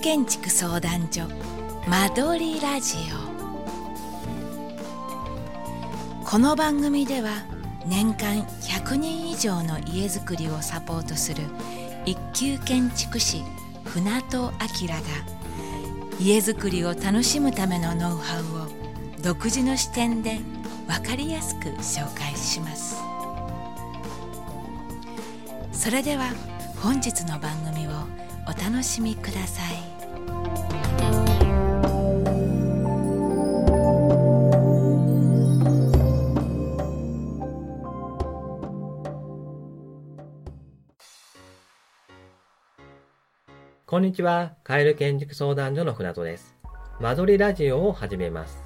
建築相談所間取りラジオ。この番組では年間100人以上の家づくりをサポートする一級建築士船戸明が家づくりを楽しむためのノウハウを独自の視点で分かりやすく紹介します。それでは本日の番組をお楽しみください。こんにちは、カエル建築相談所の船戸です。間取りラジオを始めます。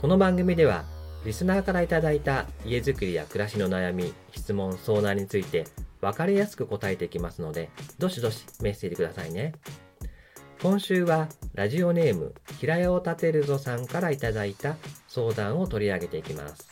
この番組では、リスナーからいただいた家づくりや暮らしの悩み、質問、相談について分かりやすく答えていきますので、どしどしメッセージくださいね。今週はラジオネーム、平屋を立てるぞさんからいただいた相談を取り上げていきます。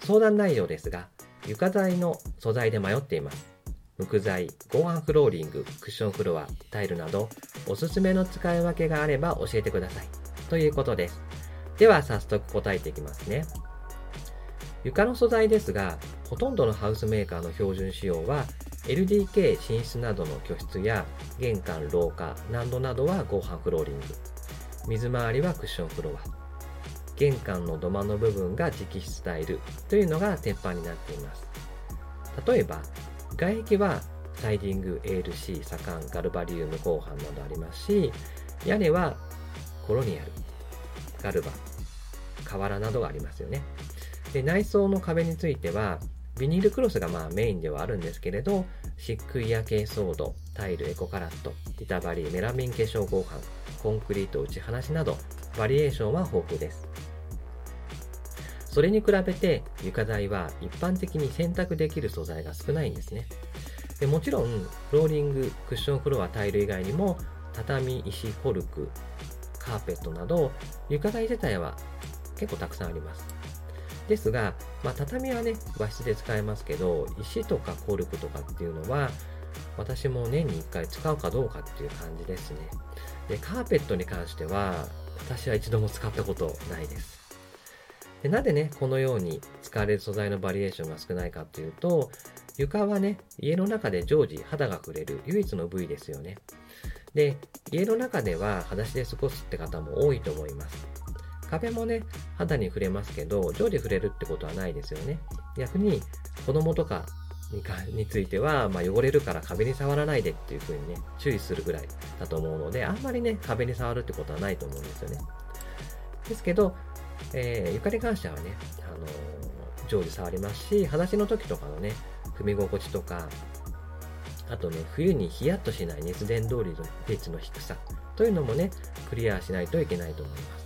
相談内容ですが、床材の素材で迷っています。木材、合板フローリング、クッションフロア、タイルなど、おすすめの使い分けがあれば教えてください。ということです。では早速答えていきますね。床の素材ですが、ほとんどのハウスメーカーの標準仕様は、LDK 寝室などの居室や玄関、廊下、難度などは合板フローリング。水回りはクッションフロア。玄関の土間の部分が直筆タイルというのが鉄板になっています。例えば、外壁はサイディング、ALC、左官、ガルバリウム、合板などありますし、屋根はコロニアル、ガルバ、瓦などがありますよね。で内装の壁については、ビニールクロスがまあメインではあるんですけれど、漆喰や珪藻土、タイル、エコカラット、板張り、メラミン化粧合板、コンクリート打ち放しなど、バリエーションは豊富です。それに比べて床材は一般的に選択できる素材が少ないんですね。でもちろん、フローリング、クッションフロア、タイル以外にも、畳、石、コルク、カーペットなど、床材自体は結構たくさんあります。ですが、まあ、畳はね、和室で使えますけど、石とかコルクとかっていうのは、私も年に1回使うかどうかっていう感じですね。で、カーペットに関しては、私は一度も使ったことないです。でなぜね、このように使われる素材のバリエーションが少ないかっていうと、床はね、家の中で常時肌が触れる唯一の部位ですよね。で、家の中では裸足で過ごすって方も多いと思います。壁もね、肌に触れますけど、常時触れるってことはないですよね。逆に、子供とかにかについては、まあ、汚れるから壁に触らないでっていう風にね、注意するぐらいだと思うので、あんまりね、壁に触るってことはないと思うんですよね。ですけど、えー、床に関してはね、あのー、常時触りますし、裸足の時とかのね、踏み心地とか、あとね、冬にヒヤッとしない熱伝導率の低さというのもね、クリアしないといけないと思いま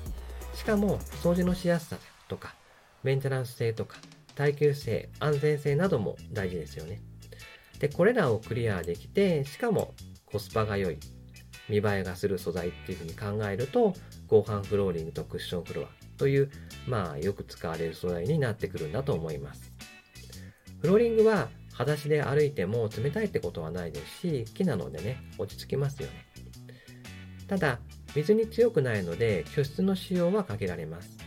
す。しかも、掃除のしやすさとか、メンテナンス性とか、耐久性、安全性なども大事ですよね。で、これらをクリアできて、しかもコスパが良い、見栄えがする素材っていうふうに考えると、合板フローリングとクッションフロアという、まあ、よく使われる素材になってくるんだと思います。フローリングは、裸足で歩いても冷たいってことはないですし、木なのでね、落ち着きますよね。ただ、水に強くないので、居室の使用は限られます。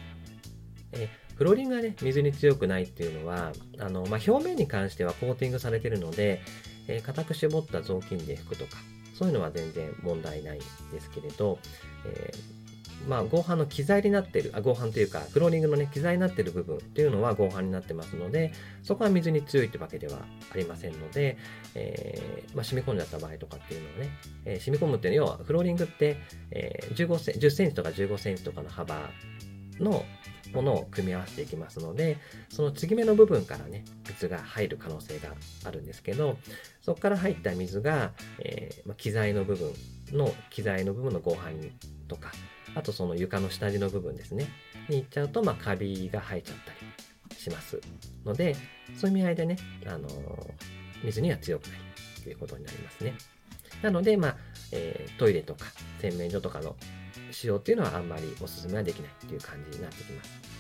えフローリングがね、水に強くないっていうのは、あの、まあ、表面に関してはコーティングされてるので、えー、固く絞った雑巾で拭くとか、そういうのは全然問題ないんですけれど、えーまあ、合板の機材になってる、あ合板というか、フローリングのね、機材になってる部分っていうのは合板になってますので、そこは水に強いってわけではありませんので、えー、まあ、染み込んじゃった場合とかっていうのはね、えー、染み込むっていうのは要は、フローリングって、えー、15セ10センチとか15センチとかの幅のものを組み合わせていきますので、その継ぎ目の部分からね、水が入る可能性があるんですけど、そこから入った水が、えーまあ、機材の部分の、機材の部分の合板とか、あとその床の下地の部分ですね、に行っちゃうと、まあ、カビが生えちゃったりしますので、そういう意味合いでね、あの、水には強くないということになりますね。なので、まあ、えー、トイレとか洗面所とかの使用っていうのはあんまりお勧めはできないっていう感じになってきます。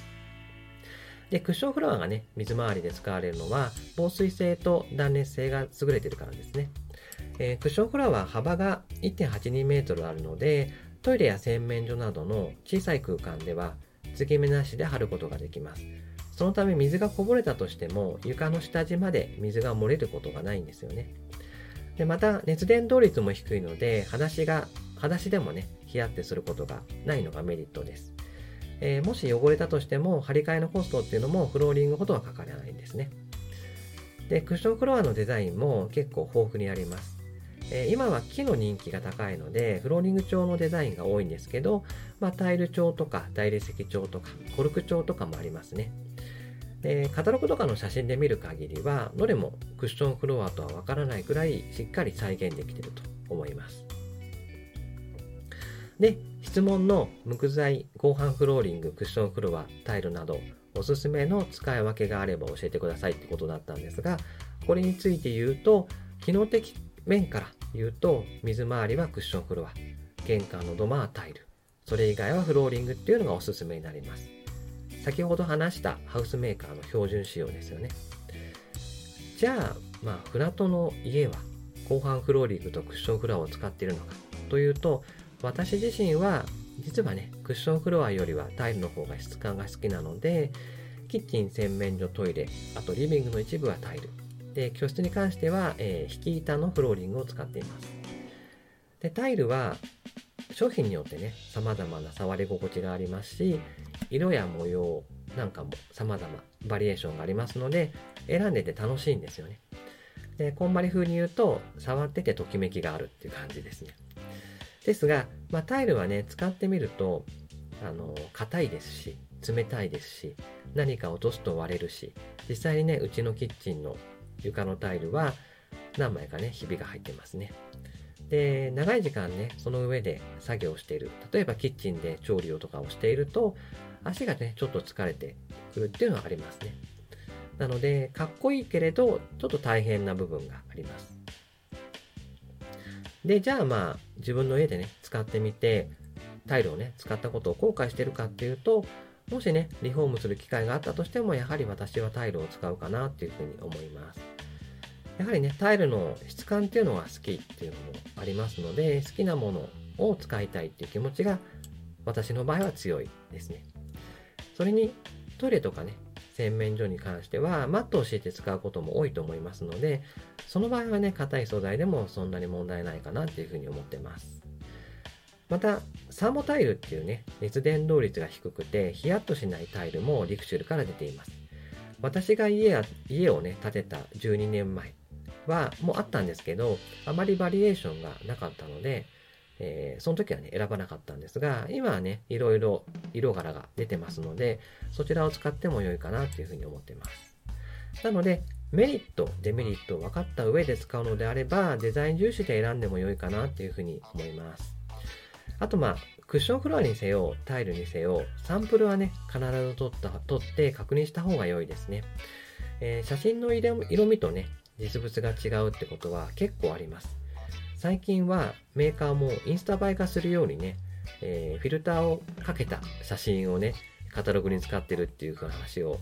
で、クッションフロアがね、水回りで使われるのは、防水性と断熱性が優れてるからですね。えー、クッションフロアは幅が1.82メートルあるので、トイレや洗面所などの小さい空間では継ぎ目なしで貼ることができます。そのため水がこぼれたとしても床の下地まで水が漏れることがないんですよね。でまた熱伝導率も低いので裸足が裸足でもねヒヤってすることがないのがメリットです。えー、もし汚れたとしても張り替えのコストっていうのもフローリングほどはかからないんですね。で、クッションフロアのデザインも結構豊富にあります。えー、今は木の人気が高いので、フローリング調のデザインが多いんですけど、まあ、タイル調とか大理石調とかコルク調とかもありますね。でカタログとかの写真で見る限りは、どれもクッションフロアとはわからないくらいしっかり再現できてると思います。で、質問の木材、合板フローリング、クッションフロア、タイルなど、おすすめの使い分けがあれば教えてくださいってことだったんですが、これについて言うと、機能的面から言うと、水回りはクッションフロア、玄関の土間はタイル、それ以外はフローリングっていうのがおすすめになります。先ほど話したハウスメーカーの標準仕様ですよね。じゃあ、まあ、フラットの家は後半フローリングとクッションフロアを使っているのかというと、私自身は実はね、クッションフロアよりはタイルの方が質感が好きなので、キッチン、洗面所、トイレ、あとリビングの一部はタイル。で、居室に関しては、えー、引き板のフローリングを使っています。で、タイルは商品によってね、様々な触り心地がありますし、色や模様なんかも様々バリエーションがありますので、選んでて楽しいんですよね。で、こんまり風に言うと、触っててときめきがあるっていう感じですね。ですが、まあ、タイルはね、使ってみると、あの、硬いですし、冷たいですし、何か落とすと割れるし、実際にね、うちのキッチンの床のタイルは何枚かね、ひびが入ってますね。で、長い時間ね、その上で作業している。例えばキッチンで調理をとかをしていると、足がね、ちょっと疲れてくるっていうのはありますね。なので、かっこいいけれど、ちょっと大変な部分があります。で、じゃあまあ、自分の家でね、使ってみて、タイルをね、使ったことを後悔してるかっていうと、もしね、リフォームする機会があったとしても、やはり私はタイルを使うかなっていうふうに思います。やはりね、タイルの質感っていうのが好きっていうのもありますので、好きなものを使いたいっていう気持ちが私の場合は強いですね。それにトイレとかね、洗面所に関してはマットを敷いて使うことも多いと思いますので、その場合はね、硬い素材でもそんなに問題ないかなっていうふうに思ってます。また、サーモタイルっていうね、熱伝導率が低くて、ヒヤッとしないタイルもリクシュルから出ています。私が家や家をね、建てた12年前は、もうあったんですけど、あまりバリエーションがなかったので、えー、その時はね、選ばなかったんですが、今はね、いろいろ色柄が出てますので、そちらを使っても良いかなというふうに思っています。なので、メリット、デメリットを分かった上で使うのであれば、デザイン重視で選んでも良いかなというふうに思います。あと、まあ、クッションフロアにせよ、タイルにせよ、サンプルはね、必ず撮った撮って確認した方が良いですね。えー、写真の色味とね、実物が違うってことは結構あります。最近はメーカーもインスタ映え化するようにね、えー、フィルターをかけた写真をね、カタログに使ってるっていう話を、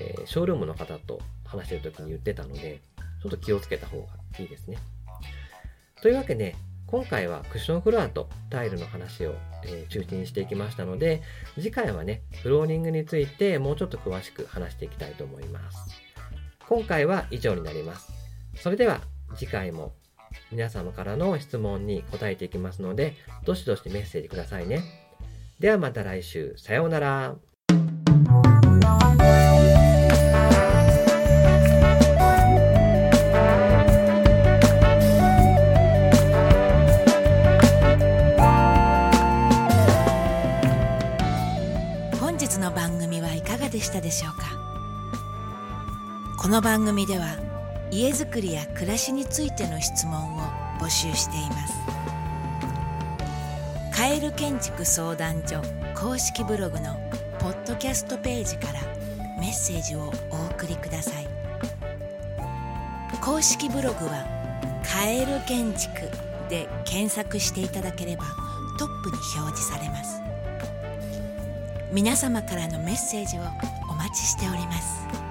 えー、ショールームの方と話してる時に言ってたので、ちょっと気をつけた方がいいですね。というわけで、今回はクッションフロアとタイルの話を、えー、中心にしていきましたので、次回はね、フローリングについてもうちょっと詳しく話していきたいと思います。今回は以上になります。それでは次回も皆様からの質問に答えていきますので、どしどしメッセージくださいね。ではまた来週、さようなら。かでしょうか？この番組では家づくりや暮らしについての質問を募集しています。カエル建築相談所公式ブログのポッドキャストページからメッセージをお送りください。公式ブログは「カエル建築」で検索していただければトップに表示されます。皆様からのメッセージを待ちしております。